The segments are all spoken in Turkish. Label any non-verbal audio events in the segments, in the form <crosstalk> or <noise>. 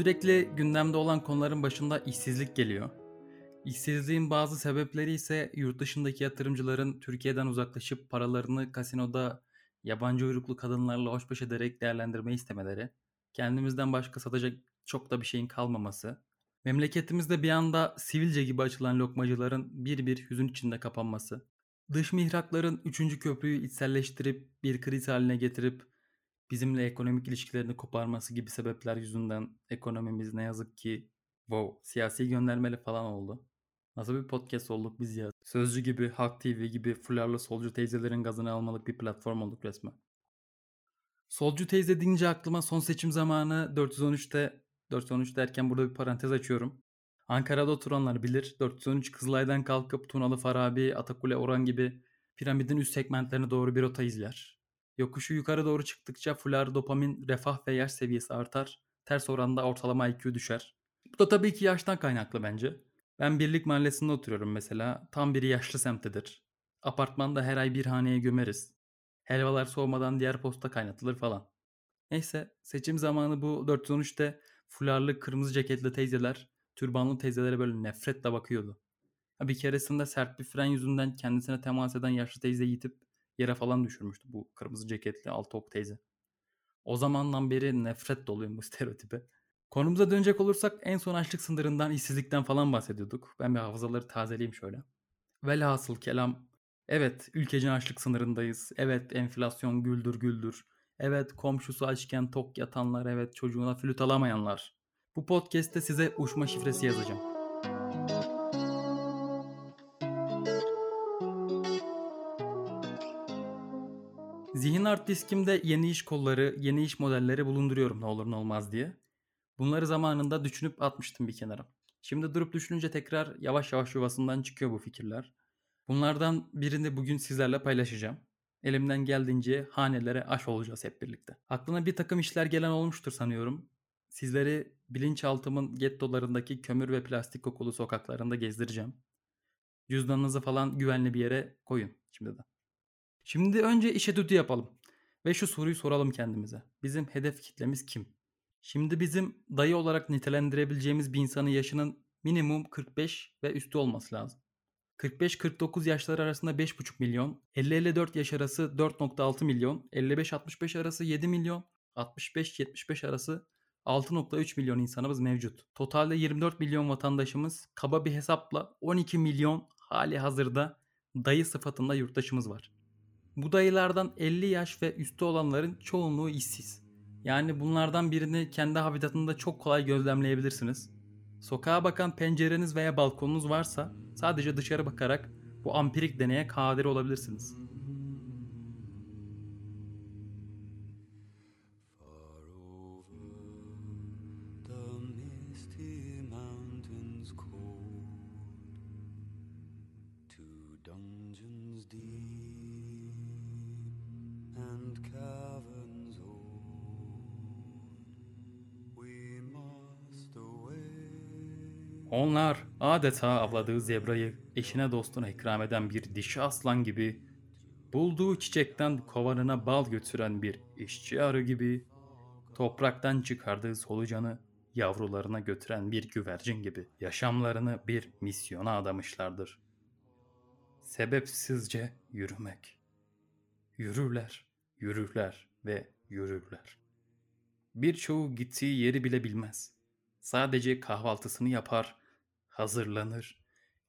Sürekli gündemde olan konuların başında işsizlik geliyor. İşsizliğin bazı sebepleri ise yurt dışındaki yatırımcıların Türkiye'den uzaklaşıp paralarını kasinoda yabancı uyruklu kadınlarla hoş beş ederek değerlendirmeyi istemeleri, kendimizden başka satacak çok da bir şeyin kalmaması, memleketimizde bir anda sivilce gibi açılan lokmacıların bir bir hüzün içinde kapanması, dış mihrakların üçüncü köprüyü içselleştirip bir kriz haline getirip bizimle ekonomik ilişkilerini koparması gibi sebepler yüzünden ekonomimiz ne yazık ki wow, siyasi göndermeli falan oldu. Nasıl bir podcast olduk biz ya? Sözcü gibi, Halk TV gibi fularlı solcu teyzelerin gazını almalık bir platform olduk resmen. Solcu teyze deyince aklıma son seçim zamanı 413'te 413 derken burada bir parantez açıyorum. Ankara'da oturanlar bilir. 413 Kızılay'dan kalkıp Tunalı Farabi, Atakule Orhan gibi piramidin üst segmentlerine doğru bir rota izler. Yokuşu yukarı doğru çıktıkça fular dopamin, refah ve yaş seviyesi artar. Ters oranda ortalama IQ düşer. Bu da tabii ki yaştan kaynaklı bence. Ben Birlik Mahallesi'nde oturuyorum mesela. Tam bir yaşlı semtidir. Apartmanda her ay bir haneye gömeriz. Helvalar soğumadan diğer posta kaynatılır falan. Neyse seçim zamanı bu 413'te fularlı kırmızı ceketli teyzeler türbanlı teyzelere böyle nefretle bakıyordu. Bir keresinde sert bir fren yüzünden kendisine temas eden yaşlı teyze yitip yere falan düşürmüştü bu kırmızı ceketli altı ok teyze. O zamandan beri nefret doluyum bu <laughs> stereotipe. Konumuza dönecek olursak en son açlık sınırından, işsizlikten falan bahsediyorduk. Ben bir hafızaları tazeleyeyim şöyle. Velhasıl kelam, evet ülkece açlık sınırındayız. Evet enflasyon güldür güldür. Evet komşusu açken tok yatanlar, evet çocuğuna flüt alamayanlar. Bu podcast'te size uçma şifresi yazacağım. Zihin art diskimde yeni iş kolları, yeni iş modelleri bulunduruyorum ne olur ne olmaz diye. Bunları zamanında düşünüp atmıştım bir kenara. Şimdi durup düşününce tekrar yavaş yavaş yuvasından çıkıyor bu fikirler. Bunlardan birini bugün sizlerle paylaşacağım. Elimden geldiğince hanelere aş olacağız hep birlikte. Aklına bir takım işler gelen olmuştur sanıyorum. Sizleri bilinçaltımın gettolarındaki kömür ve plastik kokulu sokaklarında gezdireceğim. Cüzdanınızı falan güvenli bir yere koyun şimdiden. Şimdi önce işe düdü yapalım. Ve şu soruyu soralım kendimize. Bizim hedef kitlemiz kim? Şimdi bizim dayı olarak nitelendirebileceğimiz bir insanın yaşının minimum 45 ve üstü olması lazım. 45-49 yaşlar arasında 5,5 milyon, 50-54 yaş arası 4,6 milyon, 55-65 arası 7 milyon, 65-75 arası 6.3 milyon insanımız mevcut. Totalde 24 milyon vatandaşımız kaba bir hesapla 12 milyon hali hazırda dayı sıfatında yurttaşımız var. Bu dayılardan 50 yaş ve üstü olanların çoğunluğu işsiz. Yani bunlardan birini kendi habitatında çok kolay gözlemleyebilirsiniz. Sokağa bakan pencereniz veya balkonunuz varsa sadece dışarı bakarak bu ampirik deneye kadir olabilirsiniz. Onlar adeta avladığı zebrayı eşine dostuna ikram eden bir dişi aslan gibi, bulduğu çiçekten kovanına bal götüren bir işçi arı gibi, topraktan çıkardığı solucanı yavrularına götüren bir güvercin gibi yaşamlarını bir misyona adamışlardır. Sebepsizce yürümek. Yürürler, yürürler ve yürürler. Birçoğu gittiği yeri bile bilmez. Sadece kahvaltısını yapar, hazırlanır,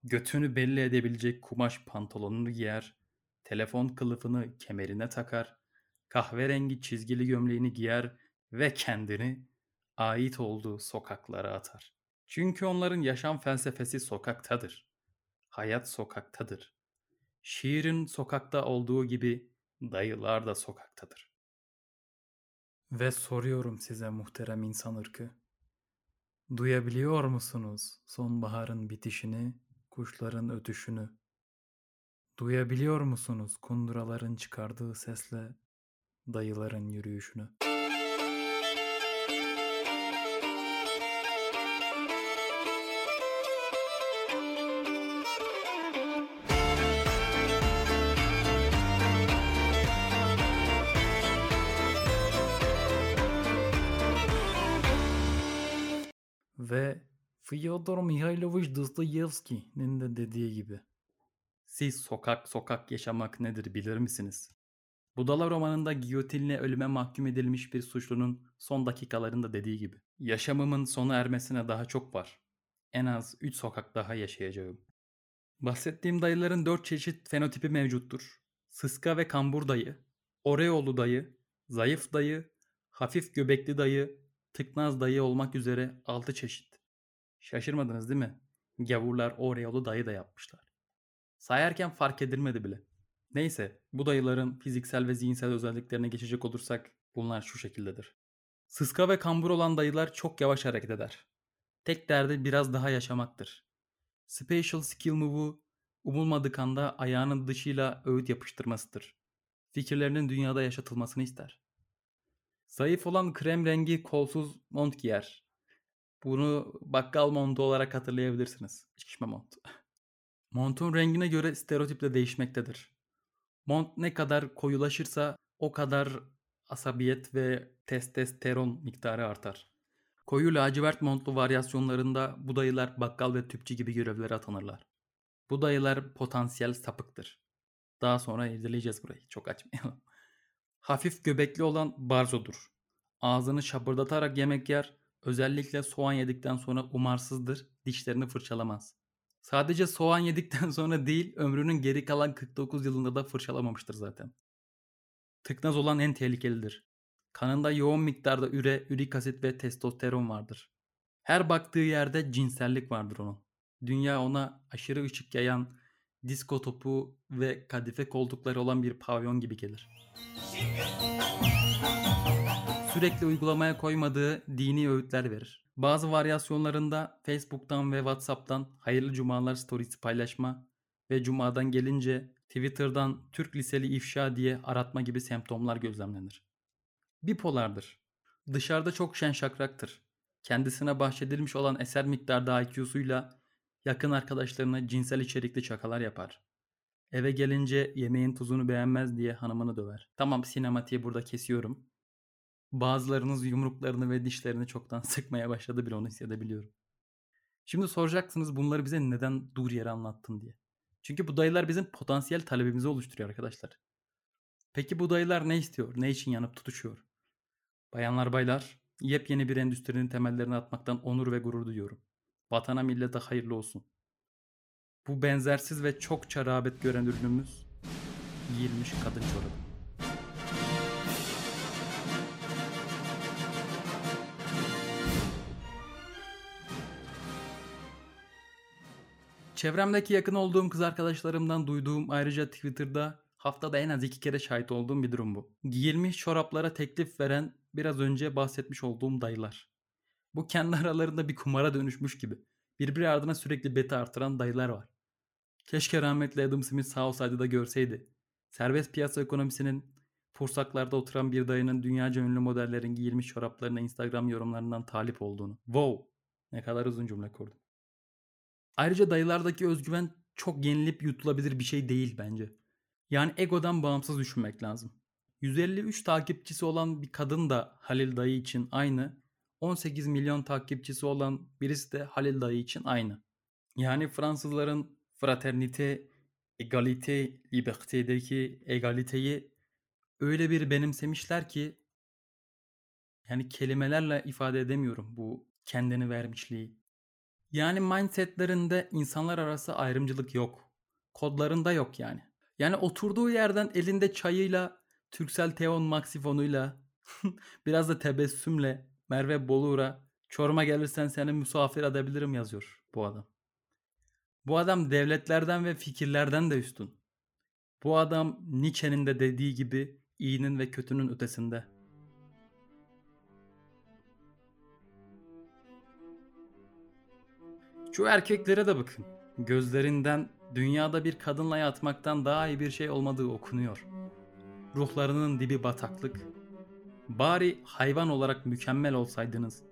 götünü belli edebilecek kumaş pantolonunu giyer, telefon kılıfını kemerine takar, kahverengi çizgili gömleğini giyer ve kendini ait olduğu sokaklara atar. Çünkü onların yaşam felsefesi sokaktadır. Hayat sokaktadır. Şiirin sokakta olduğu gibi dayılar da sokaktadır. Ve soruyorum size muhterem insan ırkı. Duyabiliyor musunuz sonbaharın bitişini, kuşların ötüşünü? Duyabiliyor musunuz kunduraların çıkardığı sesle dayıların yürüyüşünü? Ve Fyodor Mihailovich Dostoyevski'nin de dediği gibi. Siz sokak sokak yaşamak nedir bilir misiniz? Budala romanında giyotinle ölüme mahkum edilmiş bir suçlunun son dakikalarında dediği gibi. Yaşamımın sona ermesine daha çok var. En az 3 sokak daha yaşayacağım. Bahsettiğim dayıların 4 çeşit fenotipi mevcuttur. Sıska ve kambur dayı, Oreolu dayı, zayıf dayı, hafif göbekli dayı, tıknaz dayı olmak üzere 6 çeşit. Şaşırmadınız değil mi? Gavurlar Oreolu dayı da yapmışlar. Sayarken fark edilmedi bile. Neyse, bu dayıların fiziksel ve zihinsel özelliklerine geçecek olursak bunlar şu şekildedir. Sıska ve kambur olan dayılar çok yavaş hareket eder. Tek derdi biraz daha yaşamaktır. Special skill move'u umulmadık anda ayağının dışıyla öğüt yapıştırmasıdır. Fikirlerinin dünyada yaşatılmasını ister. Zayıf olan krem rengi kolsuz mont giyer. Bunu bakkal montu olarak hatırlayabilirsiniz. Şişme mont. <laughs> Montun rengine göre stereotiple değişmektedir. Mont ne kadar koyulaşırsa o kadar asabiyet ve testosteron miktarı artar. Koyu lacivert montlu varyasyonlarında bu dayılar bakkal ve tüpçü gibi görevlere atanırlar. Bu dayılar potansiyel sapıktır. Daha sonra irdeleyeceğiz burayı. Çok açmayalım. Hafif göbekli olan barzodur. Ağzını şapırdatarak yemek yer, özellikle soğan yedikten sonra umarsızdır, dişlerini fırçalamaz. Sadece soğan yedikten <laughs> sonra değil, ömrünün geri kalan 49 yılında da fırçalamamıştır zaten. Tıknaz olan en tehlikelidir. Kanında yoğun miktarda üre, ürik asit ve testosteron vardır. Her baktığı yerde cinsellik vardır onun. Dünya ona aşırı ışık yayan, disko topu ve kadife koltukları olan bir pavyon gibi gelir. Sürekli uygulamaya koymadığı dini öğütler verir. Bazı varyasyonlarında Facebook'tan ve WhatsApp'tan hayırlı cumalar storiesi paylaşma ve cumadan gelince Twitter'dan Türk liseli ifşa diye aratma gibi semptomlar gözlemlenir. Bipolardır. Dışarıda çok şen şakraktır. Kendisine bahşedilmiş olan eser miktarda IQ'suyla yakın arkadaşlarına cinsel içerikli çakalar yapar. Eve gelince yemeğin tuzunu beğenmez diye hanımını döver. Tamam sinematiği burada kesiyorum. Bazılarınız yumruklarını ve dişlerini çoktan <laughs> sıkmaya başladı bile onu hissedebiliyorum. Şimdi soracaksınız bunları bize neden dur yere anlattın diye. Çünkü bu dayılar bizim potansiyel talebimizi oluşturuyor arkadaşlar. Peki bu dayılar ne istiyor? Ne için yanıp tutuşuyor? Bayanlar baylar, yepyeni bir endüstrinin temellerini atmaktan onur ve gurur duyuyorum. Vatana millete hayırlı olsun. Bu benzersiz ve çokça rağbet gören ürünümüz giyilmiş kadın çorabı. Çevremdeki yakın olduğum kız arkadaşlarımdan duyduğum ayrıca Twitter'da haftada en az iki kere şahit olduğum bir durum bu. Giyilmiş çoraplara teklif veren biraz önce bahsetmiş olduğum dayılar. Bu kendi aralarında bir kumara dönüşmüş gibi. Birbiri ardına sürekli beti artıran dayılar var. Keşke rahmetli Adam Smith sağ olsaydı da görseydi. Serbest piyasa ekonomisinin fursaklarda oturan bir dayının dünyaca ünlü modellerin giyilmiş çoraplarına Instagram yorumlarından talip olduğunu. Wow! Ne kadar uzun cümle kurdum. Ayrıca dayılardaki özgüven çok yenilip yutulabilir bir şey değil bence. Yani egodan bağımsız düşünmek lazım. 153 takipçisi olan bir kadın da Halil dayı için aynı. 18 milyon takipçisi olan birisi de Halil dayı için aynı. Yani Fransızların fraternite, egalite, liberté'deki egaliteyi öyle bir benimsemişler ki yani kelimelerle ifade edemiyorum bu kendini vermişliği. Yani mindsetlerinde insanlar arası ayrımcılık yok. Kodlarında yok yani. Yani oturduğu yerden elinde çayıyla, Türksel Teon Maxifonuyla, <laughs> biraz da tebessümle Merve Boluğur'a Çorum'a gelirsen seni misafir edebilirim yazıyor bu adam. Bu adam devletlerden ve fikirlerden de üstün. Bu adam Nietzsche'nin de dediği gibi iyinin ve kötünün ötesinde. Şu erkeklere de bakın. Gözlerinden dünyada bir kadınla yatmaktan daha iyi bir şey olmadığı okunuyor. Ruhlarının dibi bataklık. Bari hayvan olarak mükemmel olsaydınız.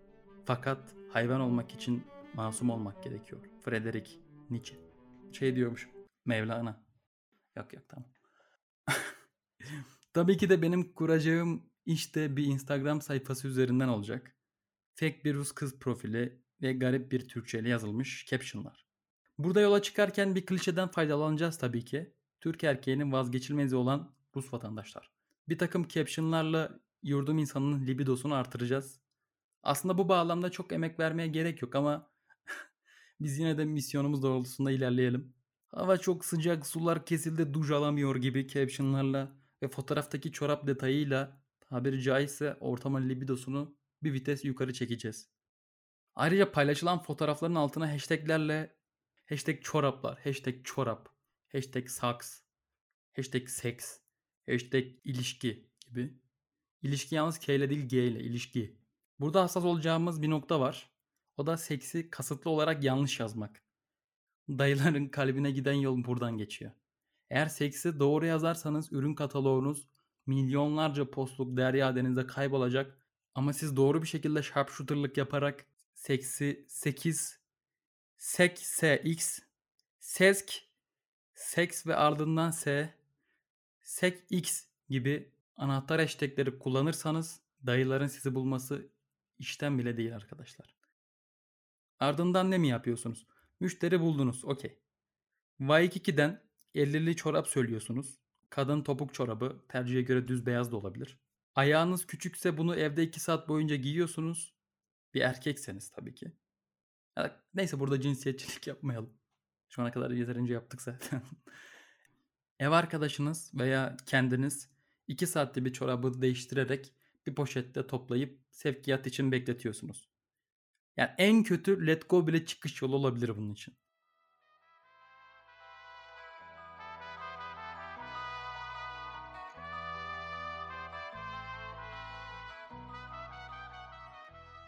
Fakat hayvan olmak için masum olmak gerekiyor. Frederick Nietzsche. Şey diyormuş. Mevlana. Yok yok tamam. <laughs> Tabii ki de benim kuracağım işte bir Instagram sayfası üzerinden olacak. Fake bir Rus kız profili, ve garip bir Türkçe ile yazılmış captionlar. Burada yola çıkarken bir klişeden faydalanacağız tabii ki. Türk erkeğinin vazgeçilmezi olan Rus vatandaşlar. Bir takım captionlarla yurdum insanının libidosunu artıracağız. Aslında bu bağlamda çok emek vermeye gerek yok ama <laughs> biz yine de misyonumuz doğrultusunda ilerleyelim. Hava çok sıcak, sular kesildi, duş alamıyor gibi captionlarla ve fotoğraftaki çorap detayıyla tabiri caizse ortamın libidosunu bir vites yukarı çekeceğiz. Ayrıca paylaşılan fotoğrafların altına hashtaglerle hashtag çoraplar, hashtag çorap, hashtag saks, hashtag seks, hashtag ilişki gibi. İlişki yalnız K ile değil G ile ilişki. Burada hassas olacağımız bir nokta var. O da seksi kasıtlı olarak yanlış yazmak. Dayıların <laughs> kalbine giden yol buradan geçiyor. Eğer seksi doğru yazarsanız ürün kataloğunuz milyonlarca postluk derya denize kaybolacak. Ama siz doğru bir şekilde sharpshooter'lık yaparak seksi 8 sek sx sesk seks ve ardından s sek x gibi anahtar hashtagleri kullanırsanız dayıların sizi bulması işten bile değil arkadaşlar. Ardından ne mi yapıyorsunuz? Müşteri buldunuz. Okey. Waikki'den 50'li çorap söylüyorsunuz. Kadın topuk çorabı tercihe göre düz beyaz da olabilir. Ayağınız küçükse bunu evde 2 saat boyunca giyiyorsunuz. Bir erkekseniz tabii ki. Neyse burada cinsiyetçilik <laughs> yapmayalım. Şu ana kadar yeterince yaptık zaten. <laughs> Ev arkadaşınız veya kendiniz 2 saatte bir çorabı değiştirerek bir poşette toplayıp sevkiyat için bekletiyorsunuz. Yani en kötü let go bile çıkış yolu olabilir bunun için.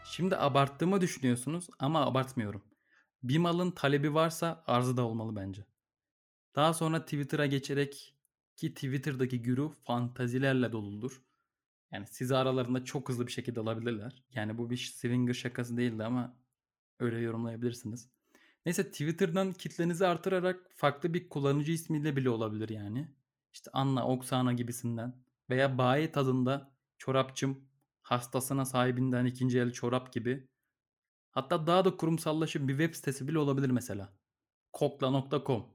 Şimdi abarttığımı düşünüyorsunuz ama abartmıyorum. Bir malın talebi varsa arzı da olmalı bence. Daha sonra Twitter'a geçerek ki Twitter'daki güruh fantazilerle doludur. Yani sizi aralarında çok hızlı bir şekilde alabilirler. Yani bu bir swinger şakası değildi ama öyle yorumlayabilirsiniz. Neyse Twitter'dan kitlenizi artırarak farklı bir kullanıcı ismiyle bile olabilir yani. İşte Anna Oksana gibisinden. Veya bayi tadında çorapçım hastasına sahibinden ikinci el çorap gibi. Hatta daha da kurumsallaşıp bir web sitesi bile olabilir mesela. Kokla.com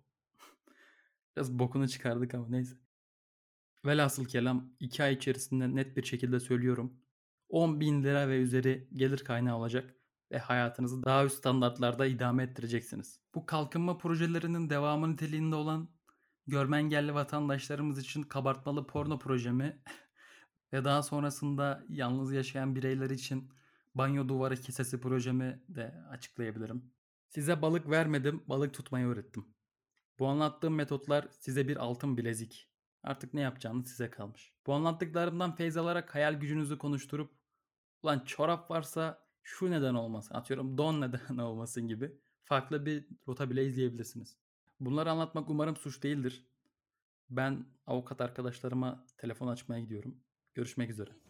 Biraz bokunu çıkardık ama neyse. Velhasıl kelam 2 ay içerisinde net bir şekilde söylüyorum. 10 bin lira ve üzeri gelir kaynağı olacak ve hayatınızı daha üst standartlarda idame ettireceksiniz. Bu kalkınma projelerinin devamı niteliğinde olan görme engelli vatandaşlarımız için kabartmalı porno projemi <laughs> ve daha sonrasında yalnız yaşayan bireyler için banyo duvarı kesesi projemi de açıklayabilirim. Size balık vermedim, balık tutmayı öğrettim. Bu anlattığım metotlar size bir altın bilezik. Artık ne yapacağınız size kalmış. Bu anlattıklarımdan feyz alarak hayal gücünüzü konuşturup ulan çorap varsa şu neden olmasın atıyorum don neden <laughs> olmasın gibi farklı bir rota bile izleyebilirsiniz. Bunları anlatmak umarım suç değildir. Ben avukat arkadaşlarıma telefon açmaya gidiyorum. Görüşmek üzere.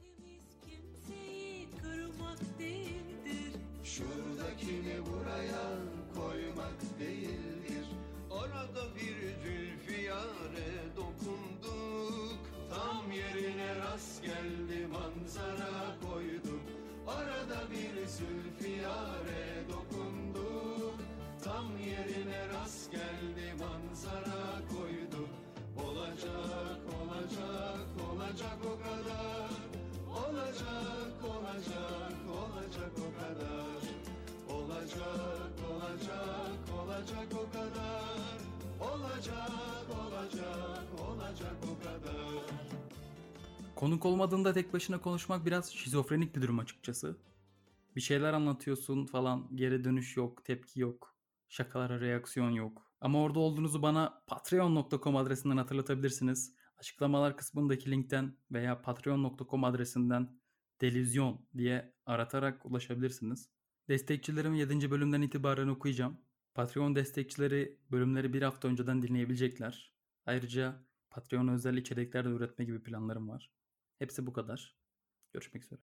Manzara koyduk. Arada bir zülfiyare dokunduk. Tam yerine rast geldi manzara koyduk. Olacak, olacak, olacak o kadar. Olacak, olacak, olacak o kadar. Olacak, olacak, olacak o kadar. Olacak, olacak, olacak o kadar. Konuk olmadığında tek başına konuşmak biraz şizofrenik bir durum açıkçası. Bir şeyler anlatıyorsun falan, geri dönüş yok, tepki yok, şakalara reaksiyon yok. Ama orada olduğunuzu bana patreon.com adresinden hatırlatabilirsiniz. Açıklamalar kısmındaki linkten veya patreon.com adresinden delizyon diye aratarak ulaşabilirsiniz. Destekçilerimi 7. bölümden itibaren okuyacağım. Patreon destekçileri bölümleri bir hafta önceden dinleyebilecekler. Ayrıca Patreon özel içerikler de üretme gibi planlarım var. Hepsi bu kadar. Görüşmek üzere.